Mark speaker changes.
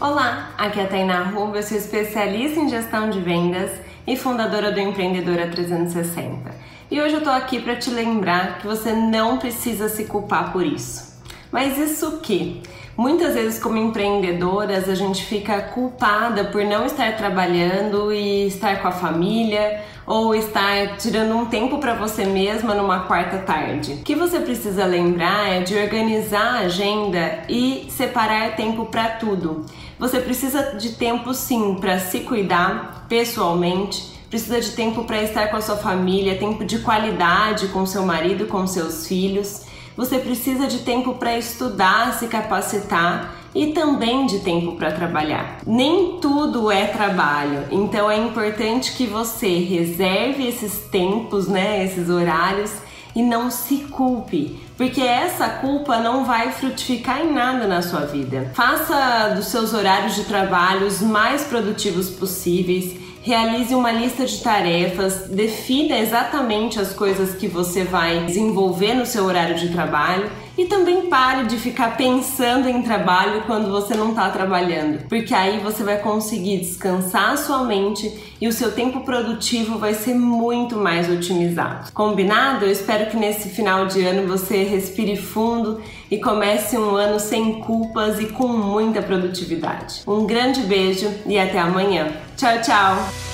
Speaker 1: Olá, aqui é a Tainá Rubio, eu sou especialista em gestão de vendas e fundadora do Empreendedora 360. E hoje eu tô aqui para te lembrar que você não precisa se culpar por isso. Mas isso que? Muitas vezes, como empreendedoras, a gente fica culpada por não estar trabalhando e estar com a família ou estar tirando um tempo para você mesma numa quarta tarde. O que você precisa lembrar é de organizar a agenda e separar tempo para tudo. Você precisa de tempo sim para se cuidar pessoalmente, precisa de tempo para estar com a sua família, tempo de qualidade com seu marido, com seus filhos. Você precisa de tempo para estudar, se capacitar e também de tempo para trabalhar. Nem tudo é trabalho, então é importante que você reserve esses tempos, né, esses horários e não se culpe, porque essa culpa não vai frutificar em nada na sua vida. Faça dos seus horários de trabalho os mais produtivos possíveis. Realize uma lista de tarefas, defina exatamente as coisas que você vai desenvolver no seu horário de trabalho e também pare de ficar pensando em trabalho quando você não está trabalhando, porque aí você vai conseguir descansar a sua mente e o seu tempo produtivo vai ser muito mais otimizado. Combinado? Eu espero que nesse final de ano você respire fundo e comece um ano sem culpas e com muita produtividade. Um grande beijo e até amanhã. Tchau, tchau!